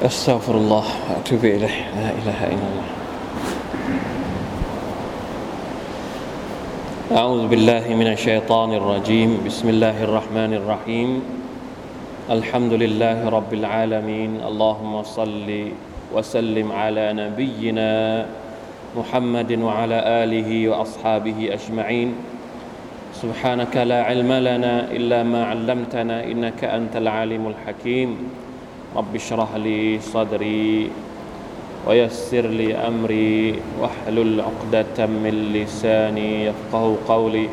أستغفر الله وأتوب إليه. لا إله إلا الله. أعوذ بالله من الشيطان الرجيم. بسم الله الرحمن الرحيم. الحمد لله رب العالمين. اللهم صل وسلم على نبينا محمد وعلى آله وأصحابه أجمعين. سبحانك لا علم لنا إلا ما علمتنا إنك أنت العالم الحكيم. رب اشرح لي صدري ويسر لي أمري واحلل عقدة من لساني يفقه قولي.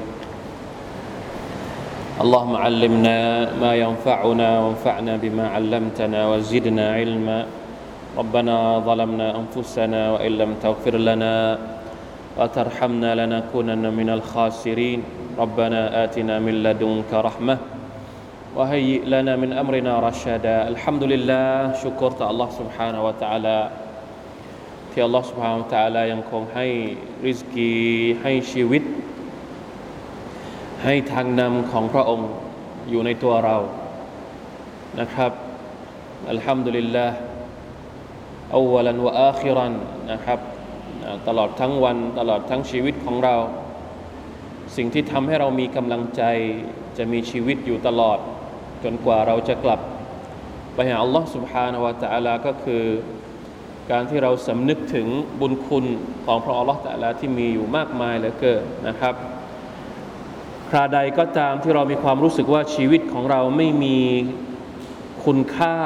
اللهم علمنا ما ينفعنا وانفعنا بما علمتنا وزدنا علما. ربنا ظلمنا أنفسنا وإن لم تغفر لنا وترحمنا لنكونن من الخاسرين. ربنا آتنا من لدنك رحمة وهيئ لنا من أمرنا رشدا الحمد لله شكر الله سبحانه وتعالى ที่อัลลอฮฺ سبحانه และ تعالى ยังคงให้ริสกีให้ชีวิต ให้ทางนำของพระองค์อยู่ในตัวเรานะครับอัลฮัมดุลิลลาห์อวลันวะอาคิรันนะครับตลอดทั้งวันตลอดทั้งชีวิตของเรา สิ่งที่ทำให้เรามีกำลังใจจะมีชีวิตอยู่ตลอด จนกว่าเราจะกลับ ไปหาอัลลอฮ์ سبحانه และ تعالى ก็คือ การที่เราสำนึกถึงบุญคุณของพระอัลลอฮ์แต่ละที่มีอยู่มากมายเหลือเกินนะครับ คราใดก็ตามที่เรามีความรู้สึกว่าชีวิตของเราไม่มีคุณค่า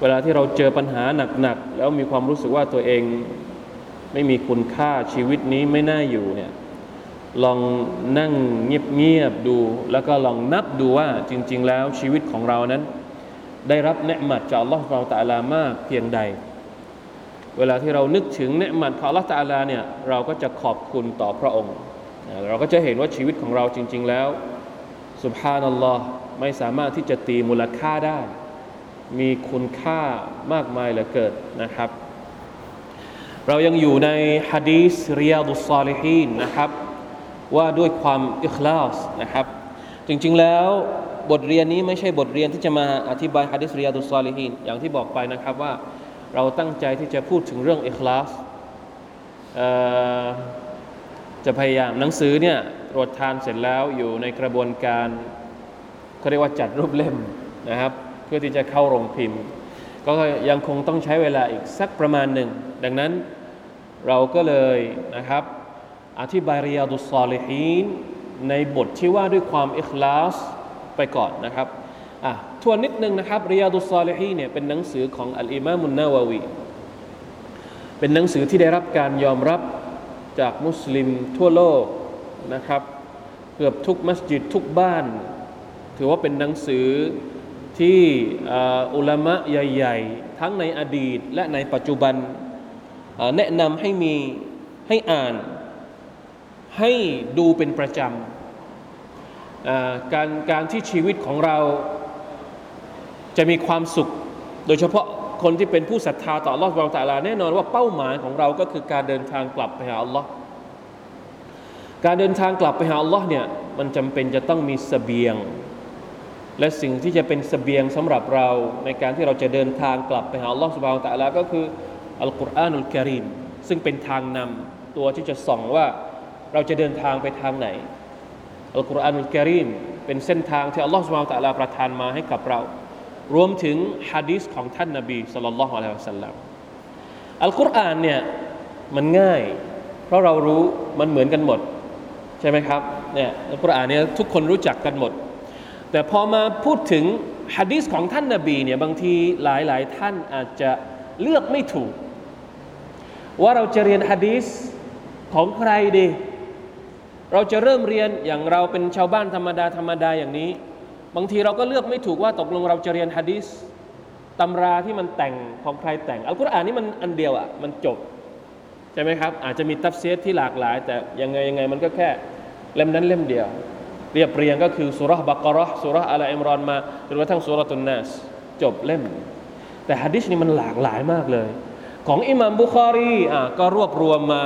เวลาที่เราเจอปัญหาหนักๆ แล้วมีความรู้สึกว่าตัวเองไม่มีคุณค่าชีวิตนี้ไม่น่าอยู่เนี่ย ลองนั่งเงียบๆดู แล้วก็ลองนับดูว่าจริง ๆ แล้วชีวิตของเรานั้น ได้รับเนืหมัดจากอัลลอฮฺเราตะลามากเพียงใด เวลาที่เรานึกถึงเนืหมัดของอัลลอฮฺตะลาเนี่ยเราก็จะขอบคุณต่อพระองค์ เราก็จะเห็นว่าชีวิตของเราจริง ๆ แล้วสุบฮานัลลอฮ์ไม่สามารถที่จะตีมูลค่าได้ มีคุณค่ามากมายเหลือเกินนะครับ เรายังอยู่ในฮะดีสเรียดุสซาลิฮีนนะครับ ว่าด้วยความอิคลาสนะครับ จริงๆแล้วบทเรียนนี้ไม่ใช่บทเรียนที่จะมาอธิบายฮะดิษเรียดุสซาลิฮีนอย่างที่บอกไปนะครับว่าเราตั้งใจที่จะพูดถึงเรื่องอิคลาสจะพยายามหนังสือเนี่ยตรวจทานเสร็จแล้วอยู่ในกระบวนการเขาเรียกว่าจัดรูปเล่มนะครับ เพื่อที่จะเข้าโรงพิมพ์ ก็ยังคงต้องใช้เวลาอีกสักประมาณหนึ่ง ดังนั้นเราก็เลยนะครับ อธิบายริยาดุสซาลิฮีนในบทที่ว่าด้วยความอิคลาสไปก่อนนะครับอะทวนนิดนึงนะครับริยาดุสซาลิฮีเนี่ยเป็นหนังสือของอัลอิมามุนนาววีเป็นหนังสือที่ได้รับการยอมรับจากมุสลิมทั่วโลกนะครับเกือบทุกมัสยิดทุกบ้าน ถือว่าเป็นหนังสือที่อุลามะใหญ่ ๆ ทั้งในอดีตและในปัจจุบันแนะนำให้มีให้อ่าน ให้ดูเป็นประจำการการที่ชีวิตของเราจะมีความสุข โดยเฉพาะคนที่เป็นผู้ศรัทธาต่ออัลอฮฺบางตาลาแน่นอนว่าเป้าหมายของเราก็คือการเดินทางกลับไปหาอัลลอฮ์การเดินทางกลับไปหาอัลลอฮ์เนี่ยมันจำเป็นจะต้องมีสเสบียง และสิ่งที่จะเป็นสเสบียงสำหรับเราในการที่เราจะเดินทางกลับไปหาอัลลอฮ์สุบฮานตะลาก็คืออัลกุรอานุลกิริมซึ่งเป็นทางนำตัวที่จะส่องว่า เราจะเดินทางไปทางไหนอัลกุรอานุลกิริมเป็นเส้นทางที่อัลลอฮฺสุบฮานตะลาประทานมาให้กับเรา รวมถึงฮะดีษของท่านนาบีสุลต่านละฮ์อะลัยฮิวสัลลัมอัลกุรอานเนี่ยมันง่าย เพราะเรารู้มันเหมือนกันหมด ใช่ไหมครับเนี่ยอัลกุรอานเนี่ยทุกคนรู้จักกันหมด แต่พอมาพูดถึงฮะดีษของท่านนาบีเนี่ยบางทีหลายหลายท่านอาจจะเลือกไม่ถูก ว่าเราจะเรียนฮะดีษของใครดี เราจะเริ่มเรียนอย่างเราเป็นชาวบ้านธรรมดาธรรมดาอย่างนี้ บางทีเราก็เลือกไม่ถูกว่าตกลงเราจะเรียนฮะดีษตำราที่มันแต่งของใครแต่งอัลกุรอานนี่มันอันเดียวอะ่ะมันจบใช่ไหมครับ อาจจะมีตัฟซีรที่หลากหลาย แต่ยังไงยังไงมันก็แค่เล่มนั้นเล่มเดียว เรียบเรียงก็คือซูเราะฮฺบะกอเราะฮฺซูเราะฮฺอาลิอิมรอนมาจนกระทั่งซูเราะตุนนาสจบเล่ม แต่ฮะดิษนี่มันหลากหลายมากเลย ของอิหม่ามบุคอรีอะก็รวบรวมมา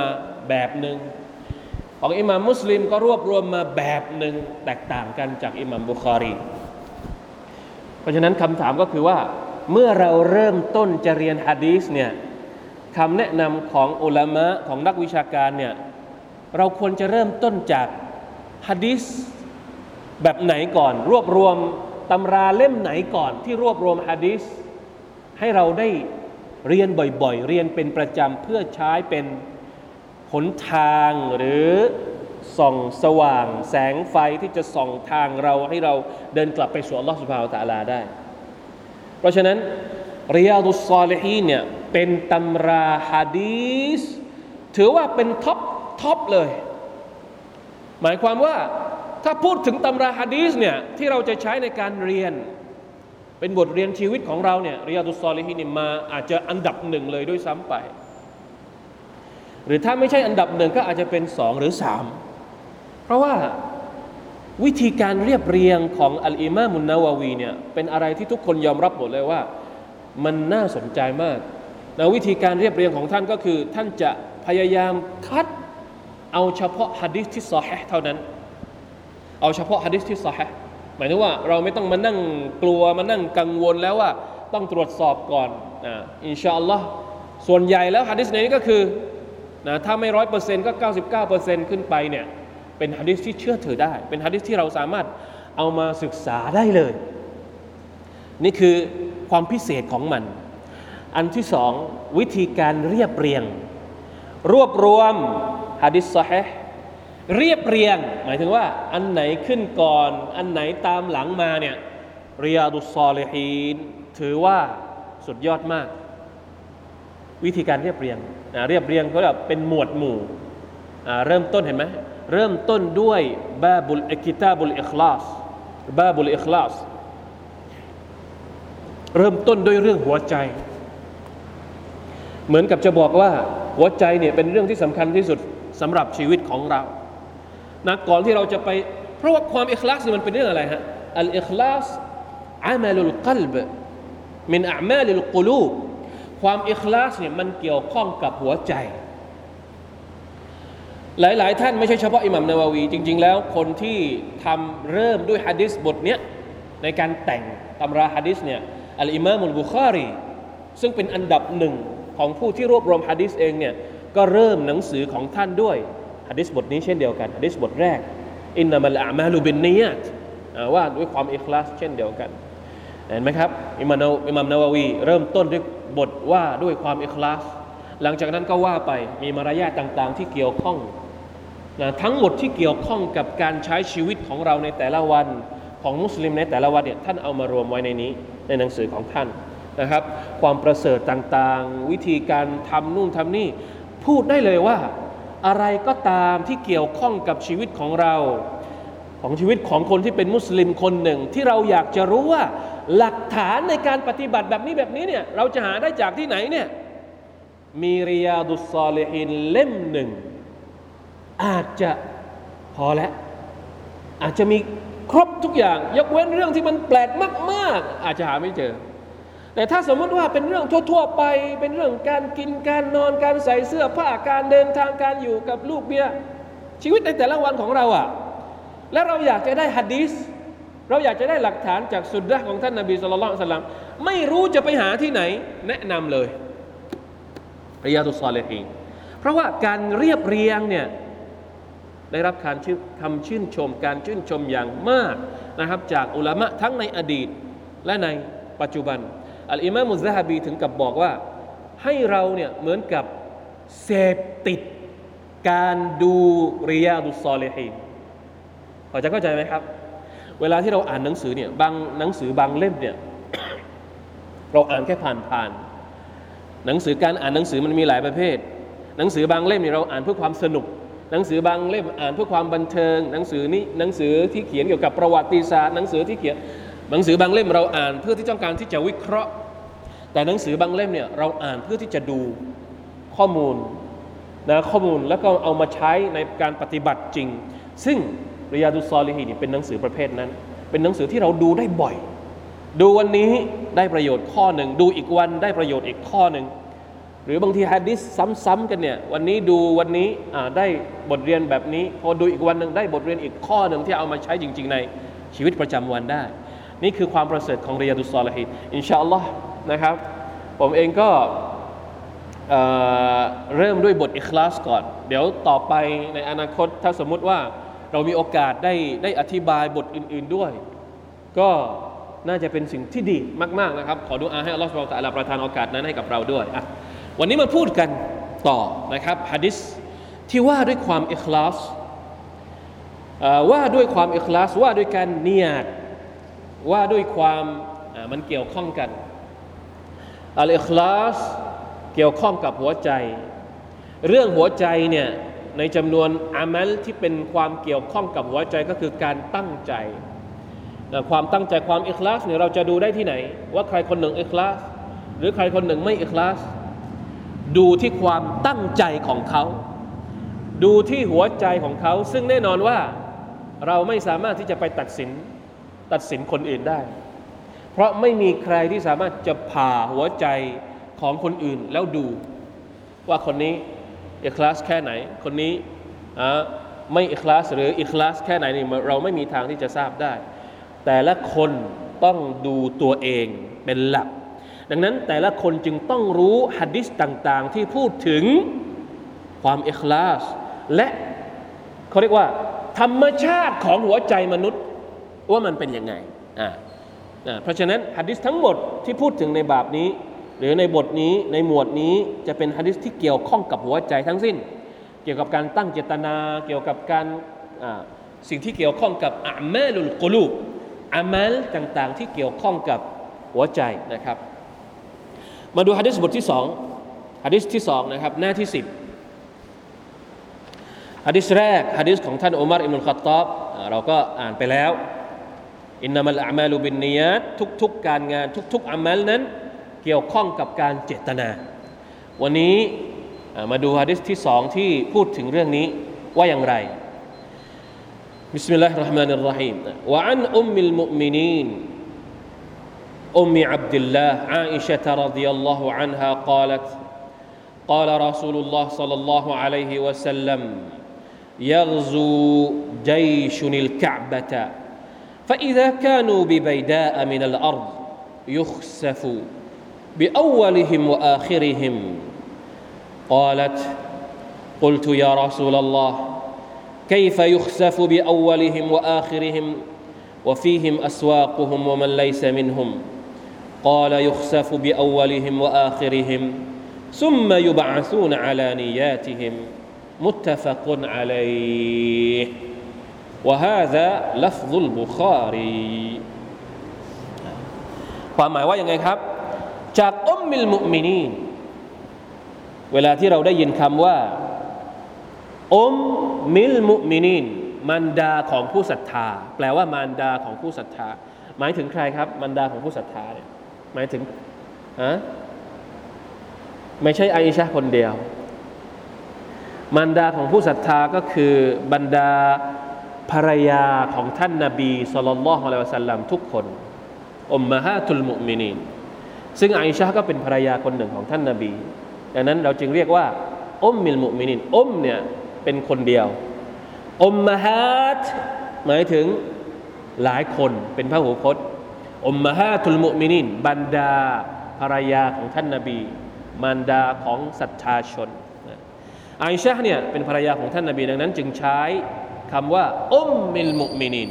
แบบหนึ่ง ของอิหม่ามมุสลิมก็รวบรวมมาแบบหนึ่งแตกต่างกันจากอิหม่ามบุคอรี เพราะฉะนั้นคำถามก็คือว่า เมื่อเราเริ่มต้นจะเรียนฮะดีสเนี่ยคำแนะนำของอุลามะของนักวิชาการเนี่ยเราควรจะเริ่มต้นจากฮะดีสแบบไหนก่อน รวบรวมตำราเล่มไหนก่อนที่รวบรวมฮะดีสให้เราได้เรียนบ่อยๆ เรียนเป็นประจำเพื่อใช้เป็น หนทางหรือส่องสว่างแสงไฟที่จะส่องทางเราให้เราเดินกลับไปสู่อัลลอฮฺ سبحانه وتعالى ได้ เพราะฉะนั้นริยาดุสซอลิฮีนเนี่ยเป็นตำราฮะดีสถือว่าเป็น top top เลย หมายความว่าถ้าพูดถึงตำราฮะดีสเนี่ยที่เราจะใช้ในการเรียน เป็นบทเรียนชีวิตของเราเนี่ยริยาดุสซอลิฮีนนี่มาอาจจะอันดับหนึ่งเลยด้วยซ้ำไป หรือถ้าไม่ใช่อันดับหนึ่งก็อาจจะเป็นสองหรือสามเพราะว่าวิธีการเรียบเรียงของอัลอิมามุนนาวาวีเนี่ยเป็นอะไรที่ทุกคนยอมรับหมดเลยว่า มันน่าสนใจมากแล้ววิธีการเรียบเรียงของท่านก็คือ ท่านจะพยายามคัดเอาเฉพาะฮะดิษที่ซอฮเท่านั้น เอาเฉพาะฮะดิษที่ซอฮหมายถึงว่าเราไม่ต้องมานั่งกลัวมานั่งกังวลแล้วว่าต้องตรวจสอบก่อนอ่าอินชาอัลลอฮ์ส่วนใหญ่แล้วฮะดิษนี้ก็คือ นะถ้าไม่ร้อยเปอร์เซ็นต์ก็เก้าสิบเก้าเปอร์เซ็นต์ขึ้นไปเนี่ยเป็นฮะดิษที่เชื่อถือได้ เป็นฮะดิษที่เราสามารถเอามาศึกษาได้เลย นี่คือความพิเศษของมัน อันที่สองวิธีการเรียบเรียง รวบรวมฮะดิษซอฮเรียบเรียง หมายถึงว่าอันไหนขึ้นก่อน อันไหนตามหลังมาเนี่ยเรียดุซอลิฮีนถือว่าสุดยอดมาก วิธีการเรียบเรียง เรียบเรียงเขาแบบเป็นหมวดหมู่เริ่มต้นเห็นไหมเริ่มต้นด้วยบาบุลอิกิตาบุลอิคลาสบาบุลอิคลาสเริ่มต้นด้วยเรื่องหัวใจ เหมือนกับจะบอกว่าหัวใจเนี่ยเป็นเรื่องที่สำคัญที่สุดสำหรับชีวิตของเรานะก่อนที่เราจะไป เพราะว่าความอิคลาสมันเป็นเรื่องอะไรฮะอัลอิคลาสอามัลุลกลบมินอามาลิลกุลูบ ความอิคลาสเนี่ยมันเกี่ยวข้องกับหัวใจ หลาย ๆ ท่านไม่ใช่เฉพาะอิหมัมนาวาวี จริง ๆ แล้วคนที่ทำเริ่มด้วยฮะดิษบทเนี้ยในการแต่งตำราฮะดิษเนี่ยอัลอิมามุลบุคารีซึ่งเป็นอันดับหนึ่งของผู้ที่รวบรวมฮะดิษเองเนี่ยก็เริ่มหนังสือของท่านด้วยฮะดิษบทนี้เช่นเดียวกันฮะดิษบทแรกอินนามัลอามาลูบินนียตว่าด้วยความอิคลาสเช่นเดียวกันเห็นไหมครับอิมามอิมามนาวาวี เริ่มต้นด้วย บทว่าด้วยความเอิคลาสหลังจากนั้นก็ว่าไปมีมารยาทต่างๆ ที่เกี่ยวข้องนะทั้งหมดที่เกี่ยวข้องกับการใช้ชีวิตของเราในแต่ละวันของมุสลิมในแต่ละวันเนี่ยท่านเอามารวมไว้ในนี้ในหนังสือของท่านนะครับ ความประเสริฐต่างๆ วิธีการทำนู่นทำนี่ พูดได้เลยว่า อะไรก็ตามที่เกี่ยวข้องกับชีวิตของเรา ของชีวิตของคนที่เป็นมุสลิมคนหนึ่ง ที่เราอยากจะรู้ว่าหลักฐานในการปฏิบัติแบบนี้แบบนี้เนี่ยเราจะหาได้จากที่ไหนเนี่ยมีริยาดุสซอลิฮินเล่มหนึ่ง อาจจะพอแล้วอาจจะมีครบทุกอย่าง ยกเว้นเรื่องที่มันแปลกมาก ๆ อาจจะหาไม่เจอ แต่ถ้าสมมติว่าเป็นเรื่องทั่ว ๆ ไป เป็นเรื่องการกินการนอนการใส่เสื้อผ้าการเดินทางการอยู่กับลูกเมียชีวิตในแต่ละวันของเราอะ่ะ และเราอยากจะได้ฮัดดิสเราอยากจะได้หลักฐานจากสุดระของท่านนาบีสุลต่านสลัมไม่รู้จะไปหาที่ไหน แนะนำเลยริยาตุสซาเลฮีเพราะว่าการเรียบเรียงเนี่ยได้รับการชื่นคำชื่นชมการชื่นชมอย่างมากนะครับ จากอุลามะทั้งในอดีตและในปัจจุบัน อัลอิมามุซฮบีถึงกับบอกว่า ให้เราเนี่ยเหมือนกับเสพติดการดูริยาดุสซอเลฮีน อจะเข้าใจไหมครับ เวลาที่เราอ่านหนังสือเนี่ยบางหนังสือบางเล่มเนี่ยเราอ่านแค่ผ่านๆหนังสือการอ่านหนังสือมันมีหลายประเภท หนังสือบางเล่มเนี่ยเราอ่านเพื่อความสนุก หนังสือบางเล่มอ่านเพื่อความบันเทิง หนังสือนี้หนังสือที่เขียนเกี่ยวกับประวัติศาสตร์หนังสือที่เขียนหนังสือบางเล่มเราอ่านเพื่อที่ต้องการที่จะวิเคราะห์ แต่หนังสือบางเล่มเนี่ยเราอ่านเพื่อที่จะดูข้อมูลนะข้อมูลแล้วก็เอามาใช้ในการปฏิบัติจริง ซึ่ง ริยาดุซอลิฮีนี่เป็นหนังสือประเภทนั้น เป็นหนังสือที่เราดูได้บ่อย ดูวันนี้ได้ประโยชน์ข้อหนึ่ง ดูอีกวันได้ประโยชน์อีกข้อหนึ่ง หรือบางทีฮะดิษซ้ำๆกันเนี่ยวันนี้ดูวันนี้ได้บทเรียนแบบนี้ พอดูอีกวันหนึ่งได้บทเรียนอีกข้อหนึ่งที่เอามาใช้จริง ๆ ในชีวิตประจำวันได้ นี่คือความประเสริฐของเรียดุสซอลฮีอินชาอัลลอฮ์นะครับผมเองก็เเริ่มด้วยบทอิคลาสก่อน เดี๋ยวต่อไปในอนาคตถ้าสมมุติว่า เรามีโอกาสได้ได้อธิบายบทอื่น ๆด้วย ก็น่าจะเป็นสิ่งที่ดีมาก ๆนะครับ ขอดูอาให้อัลลอฮฺสุบไบร์ตะอาลาประทานโอกาสนั้นให้กับเราด้วยอะวันนี้มาพูดกันต่อนะครับฮะดิษที่ว่าด้วยความอิคลาสเอ่อว่าด้วยความอิคลาสว่าด้วยการเนียดว่าด้วยความมันเกี่ยวข้องกันอัลอิคลาสเกี่ยวข้องกับหัวใจ เรื่องหัวใจเนี่ย ในจำนวนอามัลที่เป็นความเกี่ยวข้องกับหัวใจก็คือการตั้งใจ ความตั้งใจความอิคลาสเนี่ยเราจะดูได้ที่ไหน ว่าใครคนหนึ่งอิคลาส หรือใครคนหนึ่งไม่อิคลาส ดูที่ความตั้งใจของเขา ดูที่หัวใจของเขา ซึ่งแน่นอนว่าเราไม่สามารถที่จะไปตัดสินตัดสินคนอื่นได้ เพราะไม่มีใครที่สามารถจะผ่าหัวใจของคนอื่นแล้วดูว่าคนนี้ อิคลาสแค่ไหน คนนี้ไม่อิคลาสหรืออิคลาสแค่ไหนนี่เราไม่มีทางที่จะทราบได้ แต่ละคนต้องดูตัวเองเป็นหลัก ดังนั้นแต่ละคนจึงต้องรู้ฮัดดิสต่างๆ ที่พูดถึงความอิคลาส และเขาเรียกว่า ธรรมชาติของหัวใจมนุษย์ว่ามันเป็นยังไงอ่าเพราะฉะนั้นฮัดดิสทั้งหมดที่พูดถึงในบาปนี้ หรือในบทนี้ในหมวดนี้จะเป็นฮัดดิสที่เกี่ยวข้องกับหัวใจทั้งสิ้น เกี่ยวกับการตั้งเจตนา เกี่ยวกับการสิ่งที่เกี่ยวข้องกับอามัลุลกุลูบอามัลต่างๆ ที่เกี่ยวข้องกับหัวใจนะครับ มาดูฮะดิษบทที่สองฮะดิษที่สองนะครับหน้าที่สิบฮะดิษแรกฮะดิษของท่านอุมารอิมุลขัตตอบเราก็อ่านไปแล้วอินนามัลอามาลูบินนียตทุกๆการงานทุก ๆอามัลนั้น เกี่ยวข้องกับการเจตนา วันนี้อ่ามาดูฮะดิษที่สองที่พูดถึงเรื่องนี้ว่าอย่างไร بسم الله الرحمن الرحيم وعن أم المؤمنين أم عبد الله عائشة رضي الله عنها قالت قال رسول الله صلى الله عليه وسلم يغزو جيش الكعبة فإذا كانوا ببيداء من الأرض يخسف بأولهم وآخرهم قالت قلت يا رسول الله كيف يخسف بأولهم وآخرهم وفيهم أسواقهم ومن ليس منهم قال يخسف بأولهم وآخرهم ثم يبعثون على نياتهم متفق عليه وهذا لفظ البخاري ความหมายว่ายังไงครับ จากอุมมิลมุมินีนเวลาที่เราได้ยินคำว่าอุมมิลมุมินีนมารดาของผู้ศรัทธา แปลว่ามารดาของผู้ศรัทธา หมายถึงใครครับมารดาของผู้ศรัทธาเนี่ยหมายถึงฮะไม่ใช่ไอชาคนเดียว มารดาของผู้ศรัทธาก็คือบรรดาภรรยาของท่านนาบีสุลต่านละฮ์อะลัยฮิวะสัลลัมทุกคนอุมมะฮาตุลมุมินีน ซึ่งไอชาก็เป็นภรรยาคนหนึ่งของท่านนาบี ดังนั้นเราจึงเรียกว่าอุมมิลมุมินีนอุมเนี่ยเป็นคนเดียวอุมมะฮาตหมายถึงหลายคนเป็นพระหูพจน์อุมมะฮาตุลมุมินีนบรรดาภรรยาของท่านนาบี มารดาของศรัทธาชนไอชาเนี่ยเป็นภรรยาของท่านนาบีดังนั้น จึงใช้คำว่าอุมมิลมุมินีน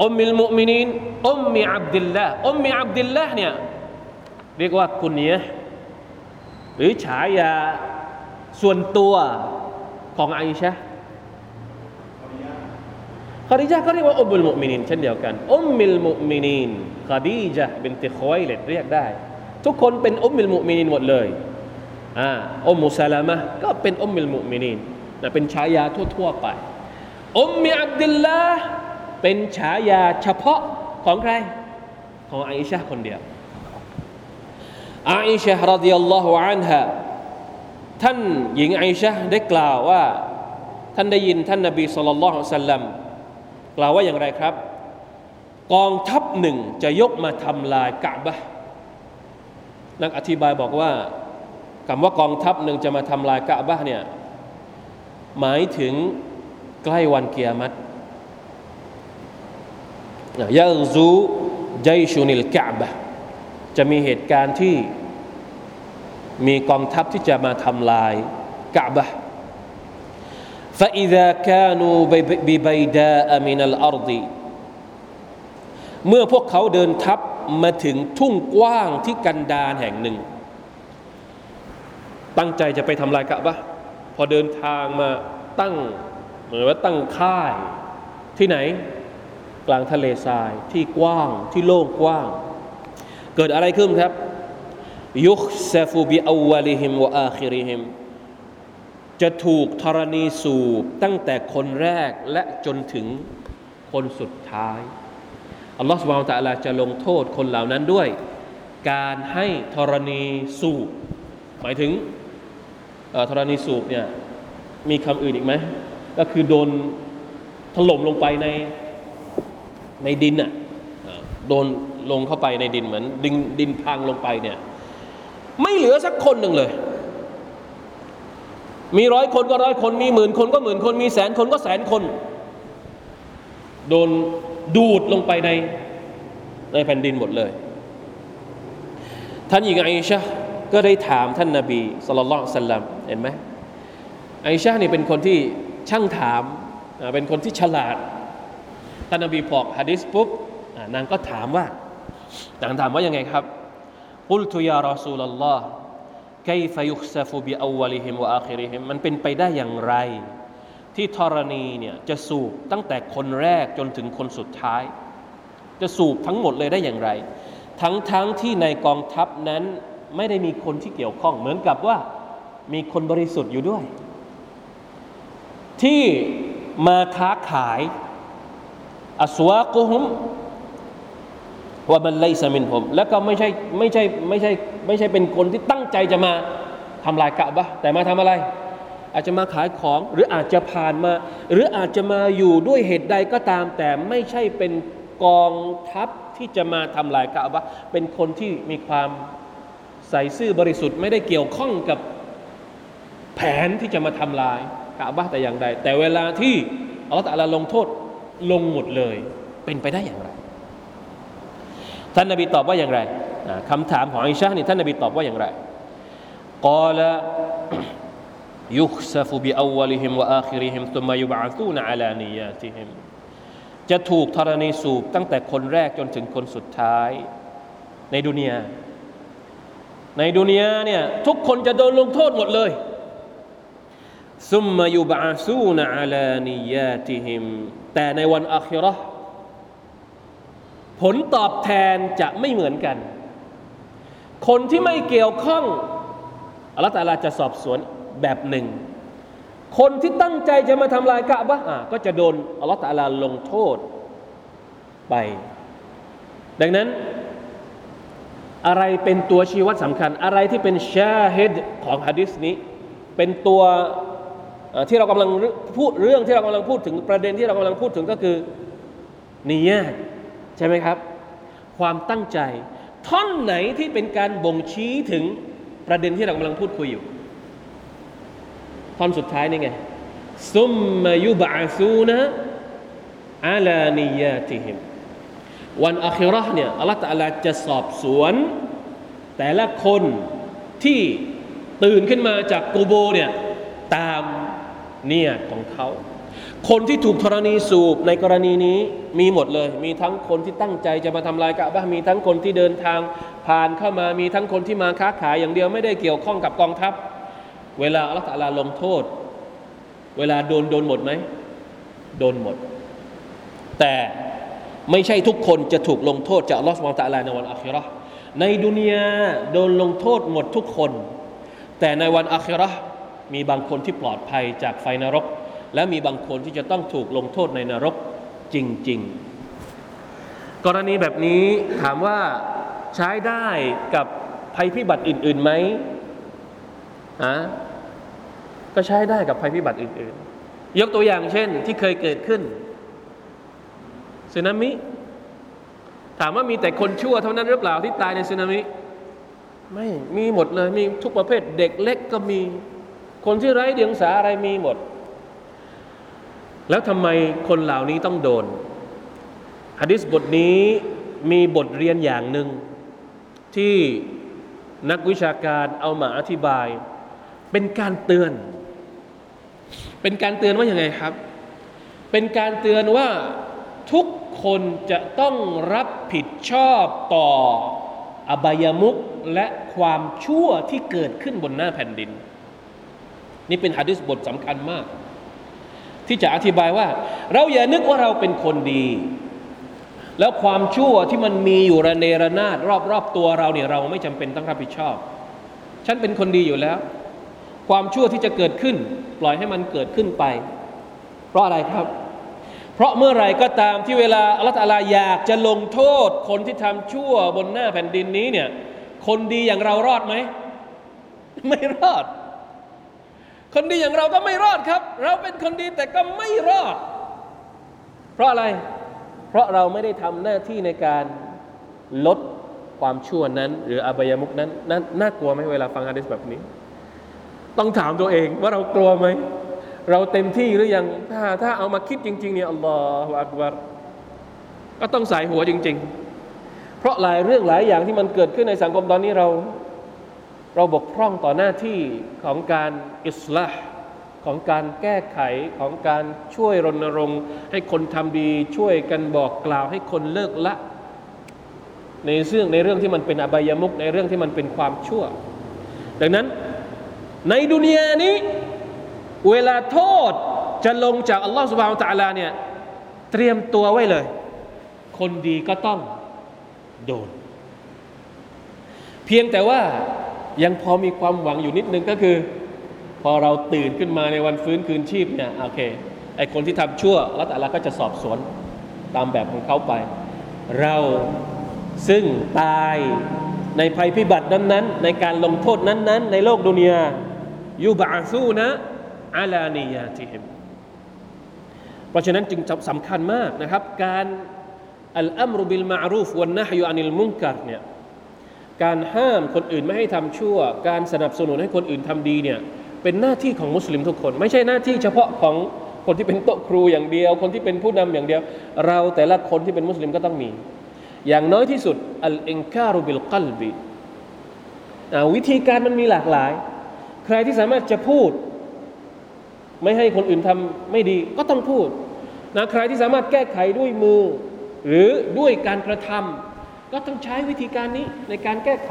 อุมมิลมุมินีนอุมมิอับดิลละอุมมิอับดิลละเนี่ยเรียกว่ากุนเนียหรือฉายาส่วนตัวของไอชาคาดิจาก็เรียกว่าอุมมิลมุมินีนเช่นเดียวกันอุมมิลมุมินีนคาดีจาบินติคอยเลตเรียกได้ ทุกคนเป็นอุมมิลมุมินีนหมดเลยอ่าอุมมุสลามะก็เป็นอุมมิลมุมินีนนะเป็นฉายาทั่วๆไปอุมมิอับดุลลาห์ เป็นฉายาเฉพาะของใคร ของไอชาคนเดียวไอชารดิยัลลอฮุอันฮะท่านหญิงไอชาได้กล่าวว่า ท่านได้ยินท่านนบีสุลต่านละฮ์สัลลัมกล่าวว่าอย่างไรครับ กองทัพหนึ่งจะยกมาทำลายกะบะนักอธิบายบอกว่าคำว่ากองทัพหนึ่งจะมาทำลายกะบะเนี่ยหมายถึงใกล้วันเกียรติ ยะซูใจชุนิลกะบะ จะมีเหตุการณ์ที่มีกองทัพที่จะมาทำลายกะบะ فإذا كانوا ببيداء من الأرض เมื่อพวกเขาเดินทัพมาถึงทุ่งกว้างที่กันดารแห่งหนึ่ง ตั้งใจจะไปทำลายกะบะพอเดินทางมาตั้งเหมือนว่าตั้งค่ายที่ไหน กลางทะเลทรายที่กว้างที่โล่งกว้าง เกิดอะไรขึ้นครับ ยุคซฟูบิอวลิฮิมวะอาคิริฮิมจะถูกธรณีสูบตั้งแต่คนแรกและจนถึงคนสุดท้ายอัลลอฮฺสุบานตะลาจะลงโทษคนเหล่านั้นด้วย การให้ธรณีสูบหมายถึงธรณีสูบเนี่ยมีคำอื่นอีกไหมก็คือโดนถล่มลงไปใน ในดินอะโดนลงเข้าไปในดินเหมือน ดินดินพังลงไปเนี่ย ไม่เหลือสักคนหนึ่งเลย มีร้อยคนก็ร้อยคน มีหมื่นคนก็หมื่นคน มีแสนคนก็แสนคน โดนดูดลงไปในในแผ่นดินหมดเลย ท่านหญิงไอชะก็ได้ถามท่านนาบีสุลต่านสัลลัมเห็นไหมไอชานี่เป็นคนที่ช่างถามเป็นคนที่ฉลาด ท่านนาบีบอกฮะดิษปุ๊บนางก็ถามว่านางถามว่ายังไงครับกุลตุยารอซูลลอฮ์ كيف يخسف بأولهم وآخرهم มันเป็นไปได้อย่างไร ที่ธรณีเนี่ยจะสูบตั้งแต่คนแรกจนถึงคนสุดท้าย จะสูบทั้งหมดเลยได้อย่างไร ทั้งทั้งที่ในกองทัพนั้นไม่ได้มีคนที่เกี่ยวข้อง เหมือนกับว่ามีคนบริสุทธิ์อยู่ด้วย ที่มาค้าขาย อัสวากุฮุมว่ามันไลซามินผมแล้วก็ไม่ใช่ไม่ใช่ไม่ใช่ไม่ใช่เป็นคนที่ตั้งใจจะมาทำลายกะบะแต่มาทำอะไร อาจจะมาขายของหรืออาจจะผ่านมา หรืออาจจะมาอยู่ด้วยเหตุใดก็ตาม แต่ไม่ใช่เป็นกองทัพที่จะมาทำลายกะบะเป็นคนที่มีความใส่ซื่อบริสุทธิ์ไม่ได้เกี่ยวข้องกับแผนที่จะมาทำลายกะบะแต่อย่างใด แต่เวลาที่อัลลอฮฺตะลาลงโทษ ลงหมดเลย เป็นไปได้อย่างไร ท่านนบีตอบว่าอย่างไรคำถามของอิชานี่ท่านนบีตอบว่าอย่างไรกล่าวยุคซฟบิอวลิฮิมวะอาคิริฮิมตุมายุบะซูนอาลานียาติฮิมจะถูกธรณีสูบตั้งแต่คนแรกจนถึงคนสุดท้ายในดุนยาในดุนยาเนี่ยทุกคนจะโดนลงโทษหมดเลย ซุมมายุบะซูนอาลานียาติฮิมแต่ในวันอาคิรอผลตอบแทนจะไม่เหมือนกัน คนที่ไม่เกี่ยวข้องอัลลอฮฺตาลาจะสอบสวนแบบหนึ่ง คนที่ตั้งใจจะมาทำลายกะบะอะก็จะโดนอัลลอฮฺตาลาลงโทษไป ดังนั้นอะไรเป็นตัวชี้วัดสำคัญ อะไรที่เป็นชาฮิดของฮะดิษนี้ เป็นตัว ที่เรากำลังพูดเรื่องที่เรากำลังพูดถึงประเด็นที่เรากำลังพูดถึงก็คือนิยาตใช่ไหมครับ ความตั้งใจ ท่อนไหนที่เป็นการบ่งชี้ถึงประเด็นที่เรากำลังพูดคุยอยู่ ท่อนสุดท้ายนี่ไงซุมมายุบะซูนะอาลานียาติฮิมวันอัคิรอเนี่ยอัลลอฮฺตะลาจะสอบสวน แต่ละคนที่ตื่นขึ้นมาจากกูโบเนี่ยตาม เนี่ยของเขา คนที่ถูกธรณีสูบในกรณีนี้มีหมดเลย มีทั้งคนที่ตั้งใจจะมาทำลายกะบะมีทั้งคนที่เดินทางผ่านเข้ามามีทั้งคนที่มาค้าขายอย่างเดียวไม่ได้เกี่ยวข้องกับกองทัพ เวลาอัลลอฮฺลงโทษ เวลาโดนโดนหมดไหมโดนหมด แต่ไม่ใช่ทุกคนจะถูกลงโทษจากอัลลอฮฺสุบานตะลาในวันอัคราในดุนยาโดนลงโทษหมดทุกคน แต่ในวันอัครา มีบางคนที่ปลอดภัยจากไฟนรก และมีบางคนที่จะต้องถูกลงโทษในนรกจริง ๆ กรณีแบบนี้ถามว่าใช้ได้กับภัยพิบัติอื่นๆไหมอะก็ใช้ได้กับภัยพิบัติอื่น ๆ ยกตัวอย่างเช่นที่เคยเกิดขึ้นสึนามิ ถามว่ามีแต่คนชั่วเท่านั้นหรือเปล่าที่ตายในสึนามิ ไม่มีหมดเลยมีทุกประเภทเด็กเล็กก็มี คนที่ไร้เดียงสาอะไรมีหมด แล้วทำไมคนเหล่านี้ต้องโดนฮะดิษบทนี้มีบทเรียนอย่างหนึ่ง ที่นักวิชาการเอามาอธิบาย เป็นการเตือน เป็นการเตือนว่าอย่างไงครับ เป็นการเตือนว่าทุกคนจะต้องรับผิดชอบต่ออบายมุกและความชั่วที่เกิดขึ้นบนหน้าแผ่นดิน นี่เป็นฮะดิษบทสำคัญมาก ที่จะอธิบายว่า เราอย่านึกว่าเราเป็นคนดี แล้วความชั่วที่มันมีอยู่ระเนระนาดรอบๆตัวเราเนี่ยเราไม่จำเป็นต้องรับผิดชอบ ฉันเป็นคนดีอยู่แล้ว ความชั่วที่จะเกิดขึ้น ปล่อยให้มันเกิดขึ้นไป เพราะอะไรครับ เพราะเมื่อไรก็ตามที่เวลาอัลลอฮฺอยากจะลงโทษ คนที่ทำชั่วบนหน้าแผ่นดินนี้เนี่ยคนดีอย่างเรารอดไหม ไม่รอด คนดีอย่างเราก็ไม่รอดครับ เราเป็นคนดีแต่ก็ไม่รอด เพราะอะไร เพราะเราไม่ได้ทำหน้าที่ในการลดความชั่วนั้น หรืออบายมุกนั้นนน่ากลัวไหมเวลาฟังฮะดิษแบบนี้ ต้องถามตัวเองว่าเรากลัวไหม เราเต็มที่หรือยังถ้าถ้าเอามาคิดจริง ๆ เนี่ยอัลลอฮฺอักบารก็ต้องใส่หัวจริง ๆ เพราะหลายเรื่องหลายอย่างที่มันเกิดขึ้นในสังคมตอนนี้เรา เราบกพร่องต่อหน้าที่ของการอิสลาห์ของการแก้ไขของการช่วยรณรงค์ ให้คนทำดีช่วยกันบอกกล่าวให้คนเลิกละ ในเรื่องในเรื่องที่มันเป็นอบายมุกในเรื่องที่มันเป็นความชั่ว ดังนั้นในดุนยานี้ เวลาโทษจะลงจากอัลลอฮฺสุบานตะลาเนี่ยเตรียมตัวไว้เลย คนดีก็ต้องโดน เพียงแต่ว่า ยังพอมีความหวังอยู่นิดนึงก็คือ พอเราตื่นขึ้นมาในวันฟื้นคืนชีพเนี่ยโอเคไอคนที่ทำชั่วแล้วแต่ละก็จะสอบสวนตามแบบของเขาไป เราซึ่งตายในภัยพิบัตินั้นๆ ในการลงโทษนั้นๆ ในโลกดุนยายูบาซูนะอาลานียาติฮิมเพราะฉะนั้นจึงสำคัญมากนะครับ การอัลอัมรุบิลมารูฟวันนะฮยุอานิลมุนกัรเนี่ย การห้ามคนอื่นไม่ให้ทำชั่ว การสนับสนุนให้คนอื่นทำดีเนี่ยเป็นหน้าที่ของมุสลิมทุกคน ไม่ใช่หน้าที่เฉพาะของคนที่เป็นโต๊ะครูอย่างเดียว คนที่เป็นผู้นำอย่างเดียว เราแต่ละคนที่เป็นมุสลิมก็ต้องมี อย่างน้อยที่สุดอัลอินคารุบิลกัลบีวิธีการมันมีหลากหลาย ใครที่สามารถจะพูด ไม่ให้คนอื่นทำไม่ดีก็ต้องพูดนะใครที่สามารถแก้ไขด้วยมือ หรือด้วยการกระทำ ก็ต้องใช้วิธีการนี้ในการแก้ไข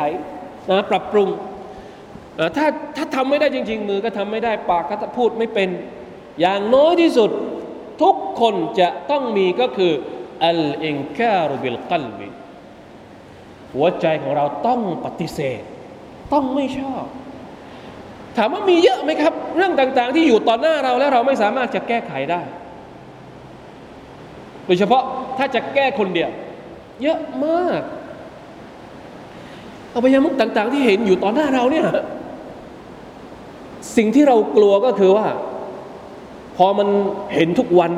นะปรับปรุงถ้าถ้าทำไม่ได้จริง ๆ มือก็ทำไม่ได้ปากก็พูดไม่เป็น อย่างน้อยที่สุดทุกคนจะต้องมีก็คืออัลอินคารุบิลกัลบิหัวใจของเราต้องปฏิเสธ ต้องไม่ชอบ ถามว่ามีเยอะไหมครับ เรื่องต่างๆ ที่อยู่ต่อหน้าเราแล้วเราไม่สามารถจะแก้ไขได้ โดยเฉพาะถ้าจะแก้คนเดียว เยอะมากอบายมุกต่าง ๆ ที่เห็นอยู่ต่อหน้าเราเนี่ยสิ่งที่เรากลัวก็คือว่า พอมันเห็นทุกวัน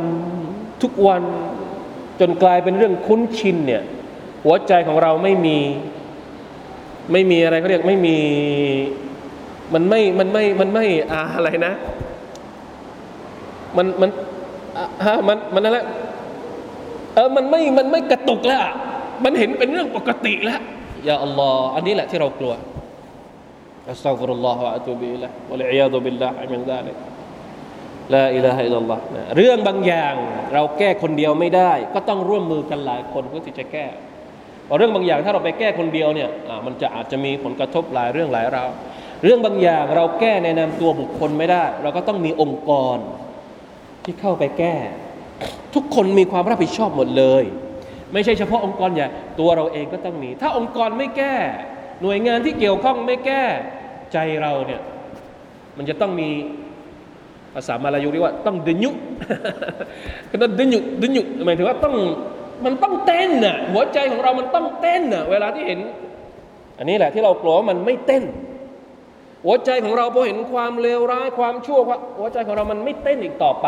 ทุกวันจนกลายเป็นเรื่องคุ้นชินเนี่ย หัวใจของเราไม่มี ไม่มีอะไรเขาเรียกไม่มี มันไม่มันไม่มันไม่อะไรนะ มันมันฮะมันมันอะไรเออมันไม่มันไม่กระตุกแล้ว มันเห็นเป็นเรื่องปกติแล้วيا الله อันนี้แหละที่เรากลัวأستغفر الله وأتوب إليه والعياذ بالله من ذلك لا إله إلا الله เรื่องบางอย่างเราแก้คนเดียวไม่ได้ ก็ต้องร่วมมือกันหลายคนเพื่อที่จะแก้เพราะเรื่องบางอย่างถ้าเราไปแก้คนเดียวเนี่ยมันจะอาจจะมีผลกระทบหลายเรื่องหลายราวเรื่องบางอย่างเราแก้ในนามตัวบุคคลไม่ได้ เราก็ต้องมีองค์กรที่เข้าไปแก้ ทุกคนมีความรับผิดชอบหมดเลย ไม่ใช่เฉพาะองค์กรใหญ่ตัวเราเองก็ต้องมี ถ้าองค์กรไม่แก้ หน่วยงานที่เกี่ยวข้องไม่แก้ใจเราเนี่ยมันจะต้องมีภาษามาลายูเรียกว่าต้องดึยุก็ต้องดึยุดึยุหมายถึงว่าต้องมันต้องเต้นน่ะหัวใจของเรามันต้องเต้นน่ะเวลาที่เห็น อันนี้แหละที่เรากลัวมันไม่เต้น หัวใจของเราพอเห็นความเลวร้ายความชั่วหัวใจของเรามันไม่เต้นอีกต่อไป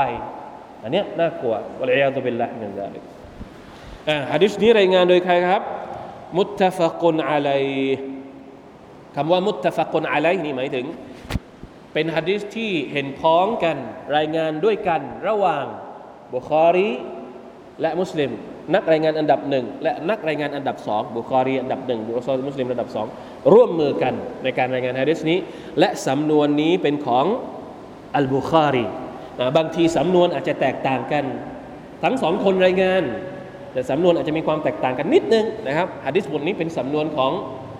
อันนี้น่ากลัว والعياذ بالله من ذلك อ่า ฮะดิษนี้รายงานโดยใครครับ متفق عليه คำว่า متفق عليه นี่หมายถึง เป็นฮะดิษที่เห็นพ้องกันรายงานด้วยกันระหว่างบุคอรีและมุสลิม นักรายงานอันดับหนึ่งและนักรายงานอันดับสองบุคอรีอันดับหนึ่งบุคอรีมุสลิมอันดับสองร่วมมือกันในการรายงานฮะดิษนี้ และสำนวนนี้เป็นของอัลบุคอรีบางทีสำนวนอาจจะแตกต่างกัน ทั้งสองคนรายงาน แต่สำนวนอาจจะมีความแตกต่างกันนิดนึงนะครับฮะดิษบทนี้เป็นสำนวนของ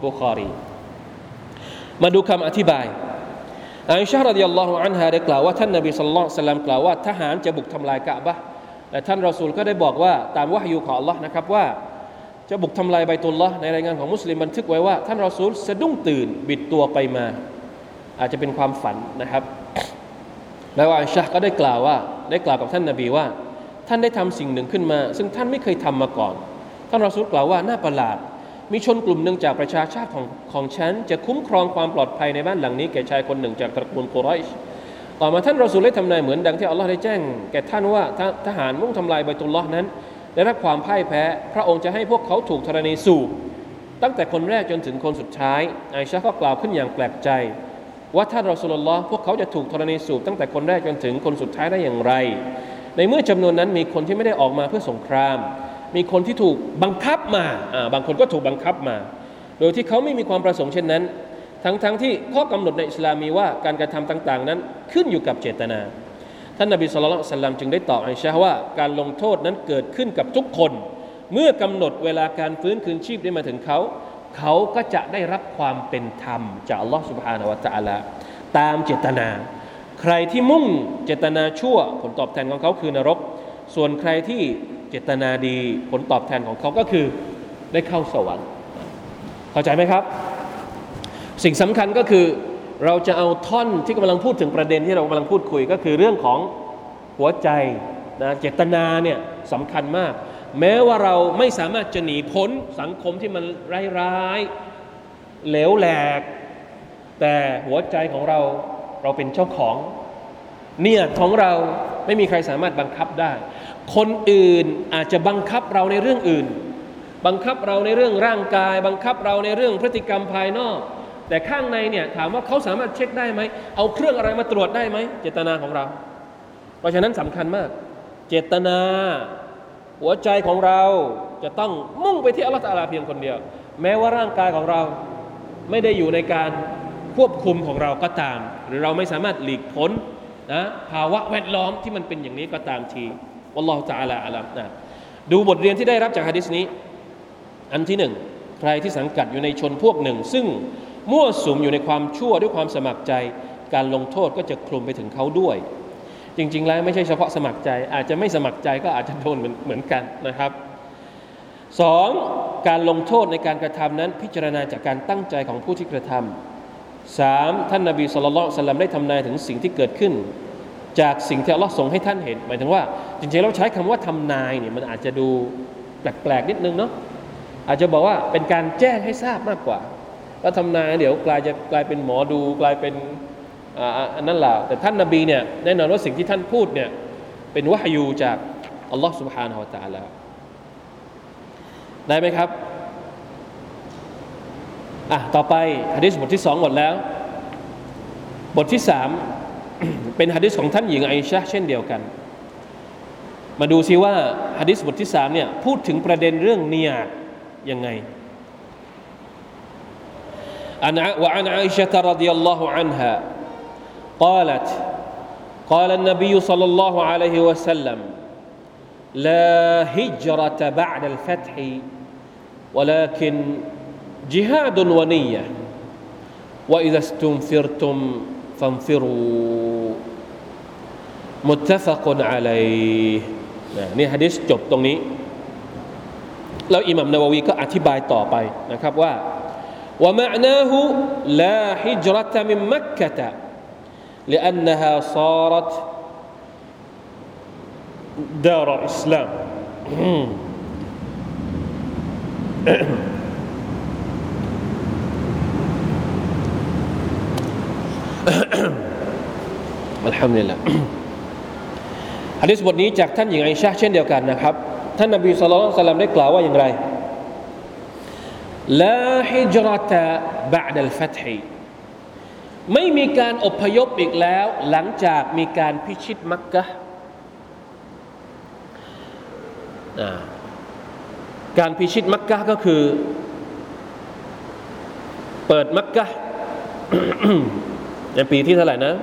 บุคอรี มาดูคำอธิบายอาอิชารดิยัลลอฮุอันฮาได้กล่าวว่าท่านนบีสุลต่านกล่าวว่าทหารจะบุกทำลายกะบะแต่ท่านรอซูลก็ได้บอกว่าตามวะฮยูของ Allah นะครับว่าจะบุกทำลายใบตุลละในรายงานของมุสลิมบันทึกไว้ว่า ท่านรอซูลสะดุ้งตื่นบิดตัวไปมา อาจจะเป็นความฝันนะครับ แล้วอาอิชาก็ได้กล่าวว่าได้กล่าวกับท่านนบีว่า ท่านได้ทำสิ่งหนึ่งขึ้นมา ซึ่งท่านไม่เคยทำมาก่อน ท่านรอซูลกล่าวว่าน่าประหลาด มีชนกลุ่มหนึ่งจากประชาชาติของของฉัน จะคุ้มครองความปลอดภัยในบ้านหลังนี้แก่ชายคนหนึ่งจากตระกูลกุไรชต่อมาท่านรอสูลได้ทำนายเหมือนดังที่อัลลอฮ์ได้แจ้ง แก่ท่านว่าทหารมุ่งทำลายใบตุลลอฮ์นั้นได้รับความพ่ายแพ้ พระองค์จะให้พวกเขาถูกธรณีสูบตั้งแต่คนแรกจนถึงคนสุดท้ายไอชาก็กล่าวขึ้นอย่างแปลกใจ ว่าท่านรอสูลลอฮ์พวกเขาจะถูกธรณีสูบตั้งแต่คนแรกจนถึงคนสุดท้ายได้อย่างไร ในเมื่อจำนวนนั้นมีคนที่ไม่ได้ออกมาเพื่อสงคราม มีคนที่ถูกบังคับมาบางคนก็ถูกบังคับมา โดยที่เขาไม่มีความประสงค์เช่นนั้น ทั้งๆทที่ข้อกำหนดในอิสลามมีว่าการกระทำต่าง ๆ นั้นขึ้นอยู่กับเจตนา ท่านนบีสุลต่านจึงได้ตอบไอชาว่าการลงโทษนั้นเกิดขึ้นกับทุกคน เมื่อกำหนดเวลาการฟื้นคืนชีพได้มาถึงเขา เขาก็จะได้รับความเป็นธรรมจากอัลลอฮฺสุบฮานาวะตะลาตามเจตนา ใครที่มุ่งเจตนาชั่ว ผลตอบแทนของเขาคือนรก ส่วนใครที่เจตนาดีผลตอบแทนของเขาก็คือได้เข้าสวรรค์เข้าใจไหมครับ สิ่งสำคัญก็คือเราจะเอาท่อนที่กำลังพูดถึงประเด็นที่เรากำลังพูดคุยก็คือเรื่องของหัวใจนะเจตนาเนี่ยสำคัญมาก แม้ว่าเราไม่สามารถจะหนีพ้นสังคมที่มันร้ายๆเหลวแหลก แต่หัวใจของเรา เราเป็นเจ้าของ เนี่ยของเราไม่มีใครสามารถบังคับได้ คนอื่นอาจจะบังคับเราในเรื่องอื่น บังคับเราในเรื่องร่างกาย บังคับเราในเรื่องพฤติกรรมภายนอก แต่ข้างในเนี่ยถามว่าเขาสามารถเช็คได้ไหม เอาเครื่องอะไรมาตรวจได้ไหม เจตนาของเรา เพราะฉะนั้นสำคัญมาก เจตนา หัวใจของเราจะต้องมุ่งไปที่อัลลอฮฺตาลาเพียงคนเดียว แม้ว่าร่างกายของเราไม่ได้อยู่ในการควบคุมของเราก็ตาม หรือเราไม่สามารถหลีกพ้นนะภาวะแวดล้อมที่มันเป็นอย่างนี้ก็ตามทีวัลลอฮฺตาลาอัลลอฮฺนะดูบทเรียนที่ได้รับจากฮะดิษนี้ อันที่หนึ่งใครที่สังกัดอยู่ในชนพวกหนึ่ง ซึ่งมั่วสุมอยู่ในความชั่วด้วยความสมัครใจ การลงโทษก็จะคลุมไปถึงเขาด้วย จริง ๆ แล้วไม่ใช่เฉพาะสมัครใจ อาจจะไม่สมัครใจก็อาจจะโดนเหมือนกันนะครับสองการลงโทษในการกระทำนั้นพิจารณาจากการตั้งใจของผู้ที่กระทำ สามท่านนาบีสุลต่านสัลลัมได้ทำนายถึงสิ่งที่เกิดขึ้น จากสิ่งที่อัลลอฮ์ส่งให้ท่านเห็น หมายถึงว่า จริงๆเราใช้คำว่าทำนายเนี่ยมันอาจจะดูแปลกๆนิดนึงเนาะอาจจะบอกว่าเป็นการแจ้งให้ทราบมากกว่าแล้วทำนายเดี๋ยวกลายจะกลายเป็นหมอดูกลายเป็นอันนั้นแหละแต่ท่านนาบีเนี่ยแน่นอนว่าสิ่งที่ท่านพูดเนี่ยเป็นวะฮยูจากอัลลอฮ์ سبحانه และ تعالى ได้ไหมครับ อ่ะต่อไปฮะดิษบทที่สองหมดแล้ว บทที่สามเป็นฮะดิษของท่านหญิงไอชาเช่นเดียวกัน มาดูซิว่าฮะดิษบทที่สามเนี่ยพูดถึงประเด็นเรื่องเนียดยังไง عن وعن عائشة رضي الله عنها قالت قال النبي صلى الله عليه وسلم لا هجرة بعد الفتح ولكن جهاد ونية وإذا استنفرتم فانفروا متفق عليه นี่ฮะดิษจบตรงนี้แล้วอิหมัมนาววีก็อธิบายต่อไปนะครับว่าว่า معناه لا هجرة من مكة لأنها صارت دار إسلام อัลฮัมดุลิลละฮะดิษบทนี้จากท่านหญิงไอชาเช่นเดียวกันนะครับ ท่านนบีสุลต่านได้กล่าวว่าอย่างไรลาฮิจรตะบะดัลฟัตฮีไม่มีการอพยพอีกแล้ว หลังจากมีการพิชิตมักกะการพิชิตมักกะก็คือ เปิดมักกะ ในปีที่เท่าไหร่นะ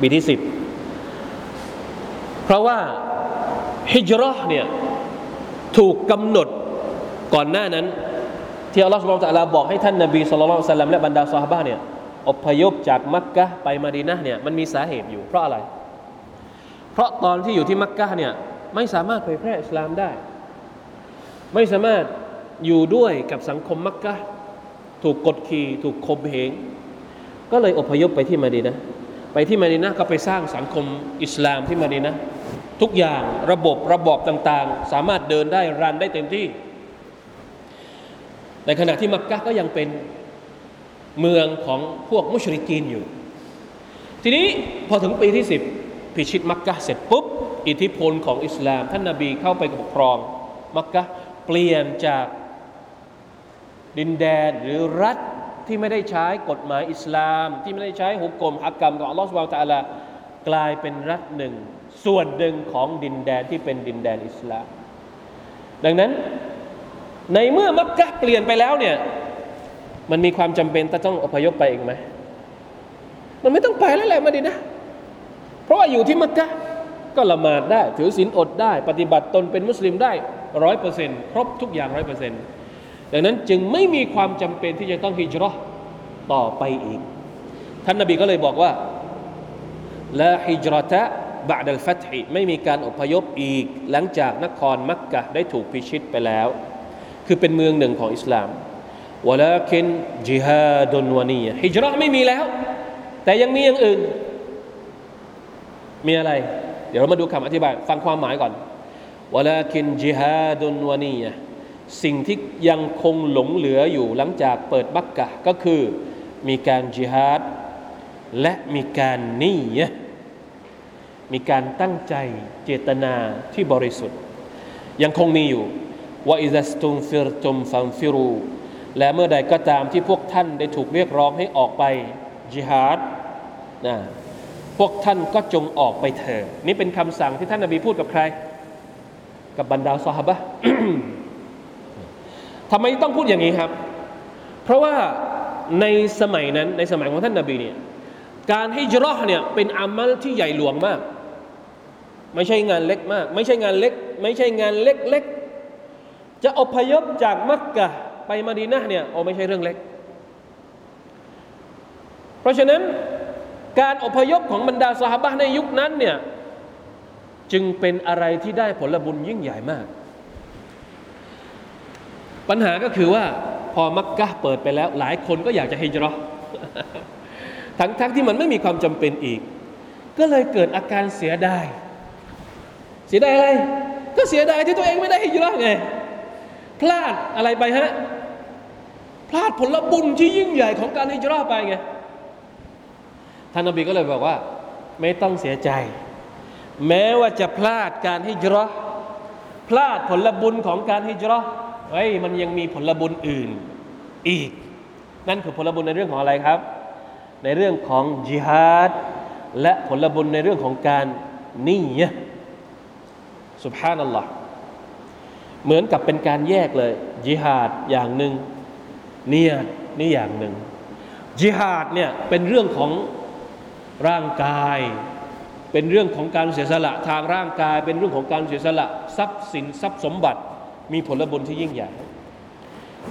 ปีที่สิบเพราะว่าฮิจรัชเนี่ยถูกกำหนดก่อนหน้านั้น ที่อัลลอฮฺสุบไบร์ตะลาบอกให้ท่านนบีสุลต่านและบรรดาซอฮาบะเนี่ยอพยพจากมักกะไปมาดีนะเนี่ยมันมีสาเหตุอยู่ เพราะอะไร เพราะตอนที่อยู่ที่มักกะเนี่ยไม่สามารถเผยแพร่อิสลามได้ ไม่สามารถอยู่ด้วยกับสังคมมักกะถูกกดขี่ถูกคมเหง ก็เลยอพยพไปที่มาดีนะไปที่มาดีนะก็ไปสร้างสังคมอิสลามที่มาดีนะทุกอย่างระบบระบอบต่างๆ สามารถเดินได้รันได้เต็มที่ ในขณะที่มักกะก็ยังเป็นเมืองของพวกมุชริกีนอยู่ ทีนี้พอถึงปีที่สิบพิชิตมักกะเสร็จปุ๊บ อิทธิพลของอิสลาม ท่านนาบีเข้าไปปกครอง มักกะเปลี่ยนจากดินแดนหรือรัฐ ที่ไม่ได้ใช้กฎหมายอิสลาม ที่ไม่ได้ใช้หุกกลมฮักกรรมของอัลลอฮฺสุบานตะลากลายเป็นรัฐหนึ่ง ส่วนหนึ่งของดินแดนที่เป็นดินแดนอิสลาม ดังนั้นในเมื่อมักกะเปลี่ยนไปแล้วเนี่ยมันมีความจำเป็นต้องอพยพไปเองไหมมันไม่ต้องไปแล้วแหละมาดีนะ เพราะว่าอยู่ที่มักกะก็ละหมาดได้ ถือศีลอดได้ ปฏิบัติตนเป็นมุสลิมได้ร้อยเปอร์เซ็นต์ครบทุกอย่างร้อยเปอร์เซ็นต์ ดังนั้นจึงไม่มีความจำเป็นที่จะต้องฮิจรัต่อไปอีก ท่านนบีก็เลยบอกว่าละฮิจรัตะบาดัลฟัตฮิไม่มีการอพยพอีก หลังจากนครมักกะได้ถูกพิชิตไปแล้ว คือเป็นเมืองหนึ่งของอิสลามวลาคินจิฮาดุนวานีฮิจรัไม่มีแล้ว แต่ยังมีอย่างอื่น มีอะไร เดี๋ยวเรามาดูคำอธิบาย ฟังความหมายก่อนวลาคินจิฮาดุนวานี สิ่งที่ยังคงหลงเหลืออยู่หลังจากเปิดบักกะก็คือมีการจิฮาดและมีการนียมีการตั้งใจเจตนาที่บริสุทธิ์ ยังคงมีอยู่ว่าอิซัสตุมฟิรตุมฟัมฟิรูและเมื่อใดก็ตามที่พวกท่านได้ถูกเรียกร้องให้ออกไปจิฮาดนะพวกท่านก็จงออกไปเถิดนี่เป็นคำสั่งที่ท่านนบีพูดกับใคร กับบรรดาซอฮาบะ ทำไมต้องพูดอย่างนี้ครับ เพราะว่าในสมัยนั้นในสมัยของท่านนาบีเนี่ยการให้จรอเนี่ยเป็นอามัลที่ใหญ่หลวงมาก ไม่ใช่งานเล็กมาก ไม่ใช่งานเล็ก ไม่ใช่งานเล็กๆจะอพยพจากมักกะไปมาดีนะเนี่ยโอ้ไม่ใช่เรื่องเล็ก เพราะฉะนั้นการอพยพของบรรดาสหบะในยุคนั้นเนี่ยจึงเป็นอะไรที่ได้ผลบุญยิ่งใหญ่มาก ปัญหาก็คือว่าพอมักกะเปิดไปแล้ว หลายคนก็อยากจะฮิจรัชทั้งทั้งที่มันไม่มีความจำเป็นอีก ก็เลยเกิดอาการเสียดาย เสียดายอะไร ก็เสียดายที่ตัวเองไม่ได้ฮิจรัชไง พลาดอะไรไปฮะ พลาดผลบุญที่ยิ่งใหญ่ของการฮิจรัชไปไง ท่านนบีก็เลยบอกว่า ไม่ต้องเสียใจ แม้ว่าจะพลาดการฮิจรัชพลาดผลบุญของการฮิจรัช เฮ้ยมันยังมีผลบุญอื่นอีก นั่นคือผลบุญในเรื่องของอะไรครับ ในเรื่องของจิฮาดและผลบุญในเรื่องของการนี่ยสุบฮานัลลอฮ์เหมือนกับเป็นการแยกเลยจิฮาดอย่างหนึ่งเนียดนี่อย่างหนึ่งจิฮาดเนี่ยเป็นเรื่องของร่างกาย เป็นเรื่องของการเสียสละทางร่างกาย เป็นเรื่องของการเสียสละ ทรัพย์สินทรัพย์สมบัติ มีผลบุญที่ยิ่งใหญ่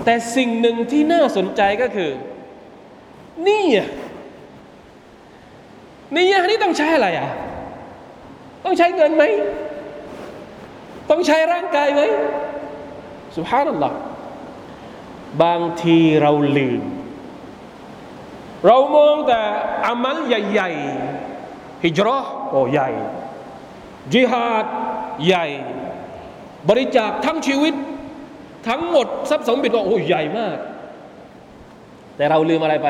แต่สิ่งหนึ่งที่น่าสนใจก็คือ นี่นี่ยนี่ต้องใช้อะไรอะ ต้องใช้เงินไหม ต้องใช้ร่างกายไหมสุภาพนัลลอฮ์บางทีเราลืม เรามองแต่อามัลใหญ่ๆฮิจรัชโอ้ใหญ่ จิฮาดใหญ่ บริจาคทั้งชีวิต ทั้งหมดทรัพย์สมบัติว่าโอ้ใหญ่มาก แต่เราลืมอะไรไป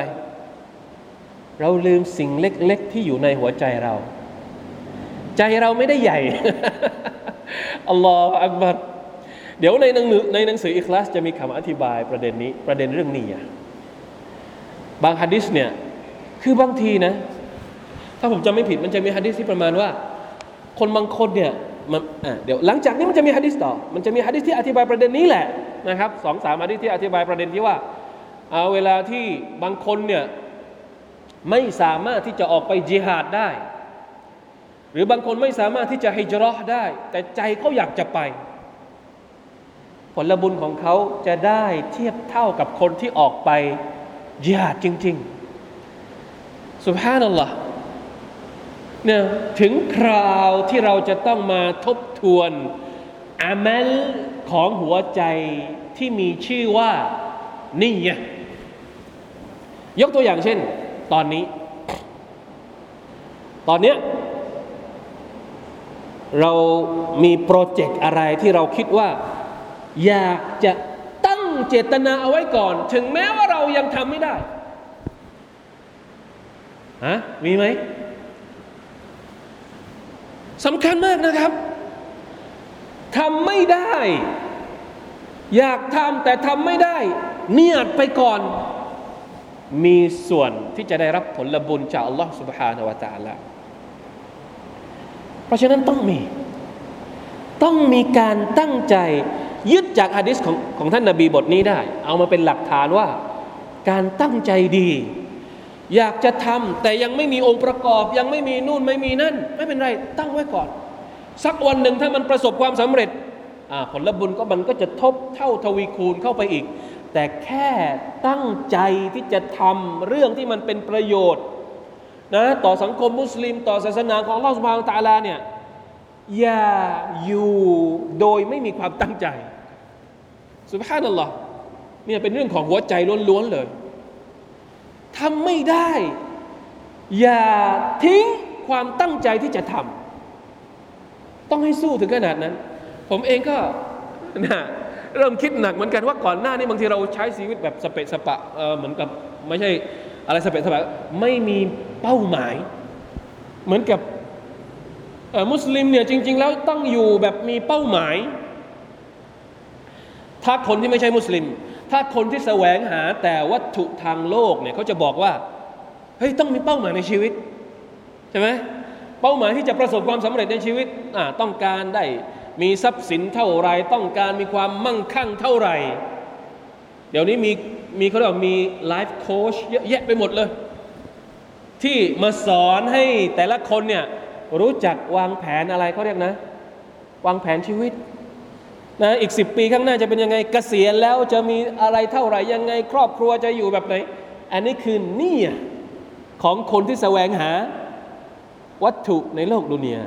เราลืมสิ่งเล็ก ๆ ที่อยู่ในหัวใจเรา ใจเราไม่ได้ใหญ่อัลลอฮฺอักบัรเดี๋ยวในหนังในหนังสืออิคลาสจะมีคำอธิบายประเด็นนี้ประเด็นเรื่องนี้บางฮะดิษเนี่ยคือบางทีนะ ถ้าผมจำไม่ผิดมันจะมีฮะดิษที่ประมาณว่า คนบางคนเนี่ย เดี๋ยวหลังจากนี้มันจะมีฮะดิษต่อ มันจะมีฮะดิษที่อธิบายประเด็นนี้แหละนะครับสองสามฮะดิษที่อธิบายประเด็นที่ว่าเอาเวลาที่บางคนเนี่ยไม่สามารถที่จะออกไปจิฮาดได้ หรือบางคนไม่สามารถที่จะฮิจรัชได้ แต่ใจเขาอยากจะไป ผลบุญของเขาจะได้เทียบเท่ากับคนที่ออกไปจิฮาดจริง ๆ สุภานัลลอฮ์เนี่ยถึงคราวที่เราจะต้องมาทบทวนอามัลของหัวใจที่มีชื่อว่านี่ไงยกตัวอย่างเช่น ตอนนี้ ตอนเนี้ยเรามีโปรเจกต์อะไรที่เราคิดว่า อยากจะตั้งเจตนาเอาไว้ก่อน ถึงแม้ว่าเรายังทำไม่ได้ฮะมีไหม สำคัญมากนะครับทำไม่ได้ อยากทำแต่ทำไม่ได้ เนียดไปก่อน มีส่วนที่จะได้รับผลบุญจากอัลลอฮ์ سبحانه และ تعالى เพราะฉะนั้นต้องมี ต้องมีการตั้งใจยึดจากอะดิษของของท่านนาบีบทนี้ได้ เอามาเป็นหลักฐานว่า การตั้งใจดี อยากจะทำแต่ยังไม่มีองค์ประกอบ ยังไม่มีนู่นไม่มีนั่น ไม่เป็นไร ตั้งไว้ก่อน สักวันหนึ่งถ้ามันประสบความสำเร็จผลบุญก็มันก็จะทบเท่าทวีคูณเข้าไปอีก แต่แค่ตั้งใจที่จะทำเรื่องที่มันเป็นประโยชน์นะต่อสังคมมุสลิม ต่อศาสนาของเลอสมาตาลาเนี่ยอย่าอยู่โดยไม่มีความตั้งใจสุภาพนั่นหรอเนี่ยเป็นเรื่องของหัวใจล้วนๆเลย ทำไม่ได้ อย่าทิ้งความตั้งใจที่จะทำต้องให้สู้ถึงขนาดนั้น ผมเองก็นะเริ่มคิดหนักเหมือนกันว่าก่อนหน้านี้บางทีเราใช้ชีวิตแบบสเปะสปะเหมือนกับไม่ใช่อะไรสเปะสปะไม่มีเป้าหมาย เหมือนกับมุสลิมเนี่ยจริง ๆ แล้วต้องอยู่แบบมีเป้าหมาย ถ้าคนที่ไม่ใช่มุสลิม ถ้าคนที่แสวงหาแต่วัตถุทางโลกเนี่ยเขาจะบอกว่าเฮ้ยต้องมีเป้าหมายในชีวิตใช่ไหมเป้าหมายที่จะประสบความสำเร็จในชีวิตต้องการได้มีทรัพย์สินเท่าไรต้องการมีความมั่งคั่งเท่าไหร่ เดี๋ยวนี้มีมีเขาเรียกมีไลฟ์โค้ชเยอะแยะไปหมดเลย ที่มาสอนให้แต่ละคนเนี่ยรู้จักวางแผนอะไรเขาเรียกนะ วางแผนชีวิต นะอีกสิบปีข้างหน้าจะเป็นยังไงกเกษียณแล้วจะมีอะไรเท่าไหร่ยังไง ครอบครัวจะอยู่แบบไหน อันนี้คือเนี่ยของคนที่แสวงหา วัตถุในโลกดุนยา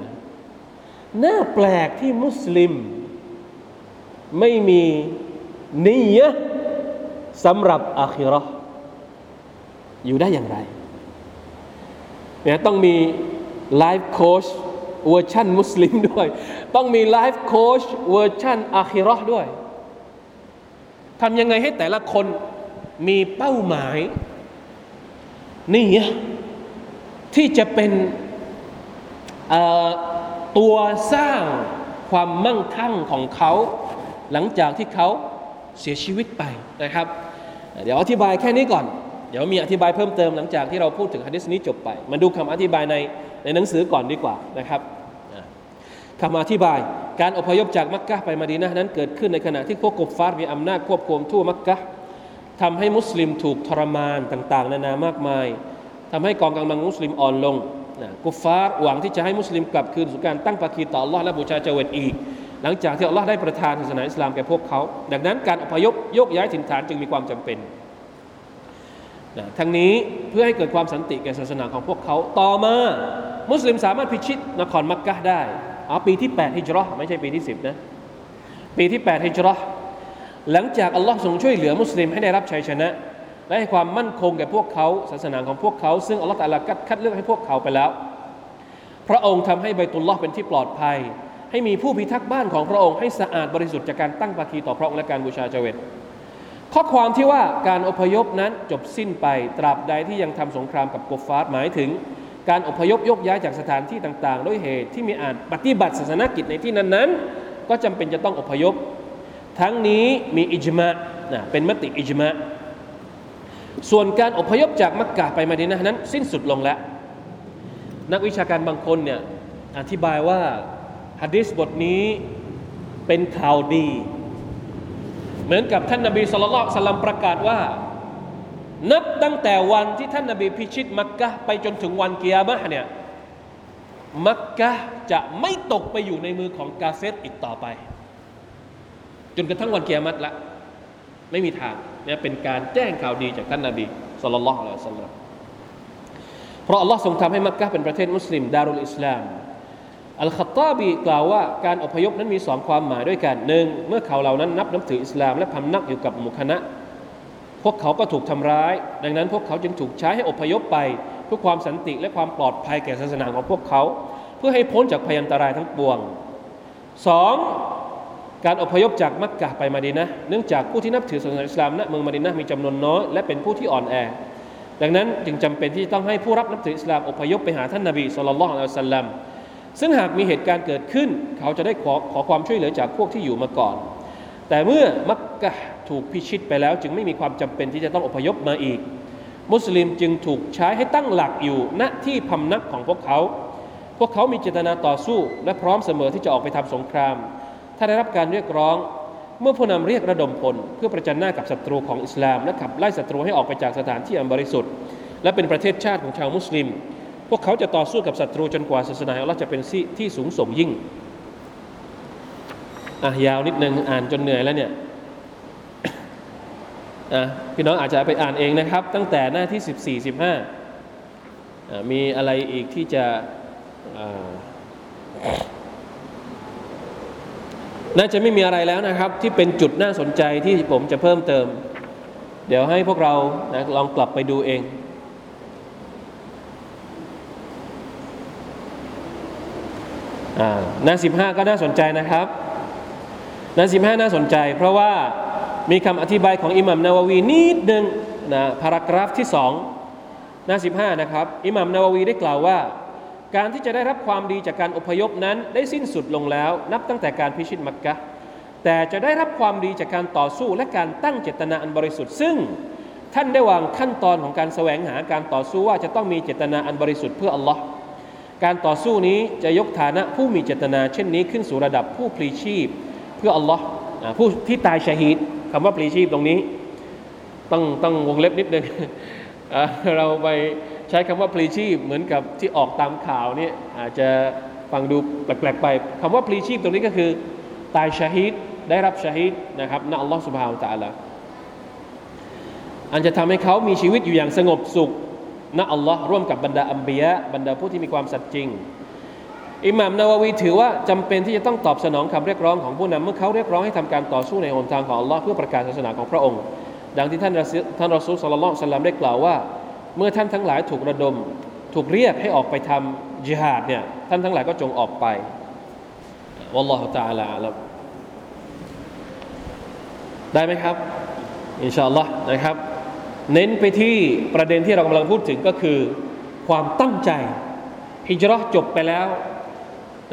น่าแปลกที่มุสลิม ไม่มีนิยะสำหรับอาคิรออยู่ได้อย่างไรเนี่ยต้องมี life coach เวอร์ชันมุสลิมด้วย ต้องมี life coach เวอร์ชันอาคิรอด้วยทำยังไงให้แต่ละคนมีเป้าหมาย นี่ที่จะเป็นตัวสร้างความมั่งคั่งของเขา หลังจากที่เขาเสียชีวิตไปนะครับ เดี๋ยวอธิบายแค่นี้ก่อน เดี๋ยวมีอธิบายเพิ่มเติมหลังจากที่เราพูดถึงฮะดิษนี้จบไป มาดูคำอธิบายใน ในหนังสือก่อนดีกว่านะครับคำอธิบาย การอพยพจากมักกะไปมาดีนะนั้นเกิดขึ้นในขณะที่พวกกบฟาร์มีอำนาจควบคุมทั่วมักกะทำให้มุสลิมถูกทรมานต่างๆ นานามากมายทำให้กองกำลังมุสลิมอ่อนลงนะกุฟฟาร์หวังที่จะให้มุสลิมกลับคืนสู่การตั้งปากีต่อ Allah และบูชาเจวิตอีก หลังจากที่ Allah ได้ประทานศาสนาอิสลามแก่พวกเขา ดังนั้นการอพยพยกย้ายถิ่นฐานจึงมีความจำเป็นนะทั้งนี้เพื่อให้เกิดความสันติแก่ศาสนาของพวกเขาต่อมา มุสลิมสามารถพิชิตนครมักกะได้เอ๋อปีที่8ฮิจรัชไม่ใช่ปีที่ 10นะปีที่8ฮิจรัชหลังจากอัลลอฮ์ทรงช่วยเหลือมุสลิมให้ได้รับชัยชนะ และให้ความมั่นคงแก่พวกเขาศาสนาของพวกเขา ซึ่งอัลลอฮฺตะลาคัดเลือกให้พวกเขาไปแล้ว พระองค์ทำให้ใบตุลลอฮ์เป็นที่ปลอดภัย ให้มีผู้พิทักษ์บ้านของพระองค์ให้สะอาดบริสุทธิ์จากการตั้งปากีต่อพระองค์และการบูชาเจวิตข้อความที่ว่าการอพยพนั้นจบสิ้นไปตราบใดที่ยังทำสงครามกับกบฟาร์หมายถึง การอพยพยกย้ายจากสถานที่ต่าง ๆ ด้วยเหตุที่มีอาจปฏิบัติศาสนกิจในที่นั้นๆ ก็จำเป็นจะต้องอพยพ ทั้งนี้มีอิจมะนะเป็นมติอิจมะส่วนการอพยพจากมักกะไปมาดีนะนั้น สิ้นสุดลงแล้ว นักวิชาการบางคนเนี่ยอธิบายว่าฮะดิษบทนี้เป็นข่าวดี เหมือนกับท่านนบีสุลต่านสลัมประกาศว่า นับตั้งแต่วันที่ท่านนบีพิชิตมักกะไปจนถึงวันกิยามะเนี่ยมักกะจะไม่ตกไปอยู่ในมือของกาเฟตอีกต่อไป จนกระทั่งวันกิยามัตละ ไม่มีทางเนี่ยเป็นการแจ้งข่าวดีจากท่านนาบีสุลต่านละอัลลอฮ์เพราะอัลลอฮ์ทรงทำให้มักกะเป็นประเทศมุสลิมดารุลอิสลามอัลคัตตาบีกล่าวว่าการอพยพนั้นมีสองความหมายด้วยกันหนึ่งเมื่อเขาเหล่านั้นนับนับถืออิสลาม และพำนักอยู่กับหมู่คณะ พวกเขาก็ถูกทำร้าย ดังนั้นพวกเขาจึงถูกใช้ให้อพยพไป เพื่อความสันติและความปลอดภัยแก่ศาสนาของพวกเขา เพื่อให้พ้นจากพยันตรายทั้งปวงสองการอพยพจากมักกะไปมาดีนะเนื่องจากผู้ที่นับถือศาสนาอิสลามณเมืองมาดีนะมีจำนวนน้อยและเป็นผู้ที่อ่อนแอ ดังนั้นจึงจำเป็นที่ต้องให้ผู้รับนับถืออิสลามอพยพไปหาท่านนาบีสุลต่านละอัลสลัมซึ่งหากมีเหตุการณ์เกิดขึ้น เขาจะได้ขอขอความช่วยเหลือจากพวกที่อยู่มาก่อน แต่เมื่อมักกะ ถูกพิชิตไปแล้ว จึงไม่มีความจำเป็นที่จะต้องอพยพมาอีก มุสลิมจึงถูกใช้ให้ตั้งหลักอยู่ณที่พำนักของพวกเขา พวกเขามีเจตนาต่อสู้ และพร้อมเสมอที่จะออกไปทำสงคราม ถ้าได้รับการเรียกร้อง เมื่อผู้นำเรียกระดมพล เพื่อประจันหน้ากับศัตรูของอิสลาม และขับไล่ศัตรูให้ออกไปจากสถานที่อันบริสุทธิ์ และเป็นประเทศชาติของชาวมุสลิม พวกเขาจะต่อสู้กับศัตรูจนกว่าศาสนาของเราจะเป็นที่สูงส่งยิ่งอะยาวนิดนึงอ่านจนเหนื่อยแล้วเนี่ย อะพี่น้องอาจจะไปอ่านเองนะครับ ตั้งแต่หน้าที่ 14 15 มีอะไรอีกที่จะน่าจะไม่มีอะไรแล้วนะครับ ที่เป็นจุดน่าสนใจที่ผมจะเพิ่มเติม เดี๋ยวให้พวกเรานะลองกลับไปดูเองหน้าสิบห้าก็น่าสนใจนะครับ หน้าสิบห้าน่าสนใจ เพราะว่า มีคำอธิบายของอิหมัมนาววีนิดหนึ่งนะพารากราฟที่สองหน้าสิบห้านะครับอิหมัมนาววีได้กล่าวว่า การที่จะได้รับความดีจากการอพยพนั้นได้สิ้นสุดลงแล้ว นับตั้งแต่การพิชิตมักกะแต่จะได้รับความดีจากการต่อสู้และการตั้งเจตนาอันบริสุทธิ์ซึ่งท่านได้วางขั้นตอนของการแสวงหาการต่อสู้ว่าจะต้องมีเจตนาอันบริสุทธิ์เพื่ออัลลอฮ์การต่อสู้นี้จะยกฐานะผู้มีเจตนาเช่นนี้ขึ้นสู่ระดับผู้พลีชีพ เพื่ออัลลอฮ์ผู้ที่ตายชาฮิด คำว่าพลีชีพตรงนี้ ต้องต้องวงเล็บนิดนึงเราไปใช้คำว่าพลีชีพเหมือนกับที่ออกตามข่าวนี่อาจจะฟังดูแปลกๆไปคำว่าพลีชีพตรงนี้ก็คือ ตายชาฮิดได้รับชาฮิดนะครับนะอัลลอฮ์สุบฮาวตะละอันจะทำให้เขามีชีวิตอยู่อย่างสงบสุขนะอัลลอฮ์ร่วมกับบรรดาอัมบียะบรรดาผู้ที่มีความสัตย์จริง อิหม่ามนาววีถือว่าจำเป็นที่จะต้องตอบสนองคำเรียกร้องของผู้นำเมื่อเขาเรียกร้องให้ทำการต่อสู้ในหนทางของอัลลอฮ์เพื่อประกาศศาสนาของพระองค์ ดังที่ท่านท่านรอซูลสัลลัลลอฮุสลัมได้กล่าวว่า เมื่อท่านทั้งหลายถูกระดม ถูกเรียกให้ออกไปทำจิฮาดเนี่ยท่านทั้งหลายก็จงออกไปวัลลอฮฺตาลาแล้วได้ไหมครับ อินชาอัลลอฮ์นะครับ เน้นไปที่ประเด็นที่เรากำลังพูดถึงก็คือ ความตั้งใจฮิจรัชจบไปแล้ว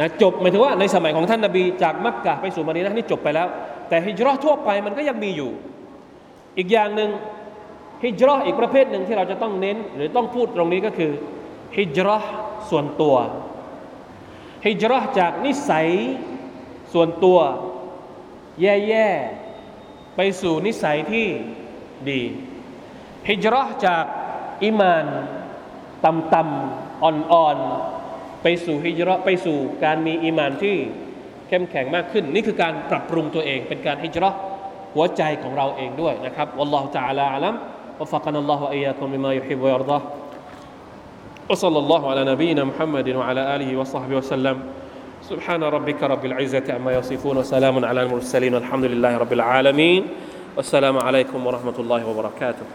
นะจบหมายถึงว่าในสมัยของท่านนาบีจากมักกะไปสู่มาดีนะนี่จบไปแล้ว แต่ฮิจรัชทั่วไปมันก็ยังมีอยู่ อีกอย่างหนึ่งฮิจรัชอีกประเภทหนึ่งที่เราจะต้องเน้น หรือต้องพูดตรงนี้ก็คือฮิจรัชส่วนตัวฮิจรัชจากนิสัยส่วนตัว แย่ๆไปสู่นิสัยที่ดีฮิจรัจากอิมานต่ำๆอ่อนๆ ไปสู่ฮิจรัไปสู่การมีอิมานที่เข้มแข็งมากขึ้น นี่คือการปรับปรุงตัวเอง เป็นการฮิจรัหัวใจของเราเองด้วยนะครับวัลลอฮฺ تعالى อัลัม وفقنا الله وإياكم بما يحب ويرضاه وصلى الله على نبينا محمد وعلى آله وصحبه وسلم سبحان ربك رب العزة عما يصفون وسلام على المرسلين والحمد لله رب العالمين والسلام عليكم ورحمة الله وبركاته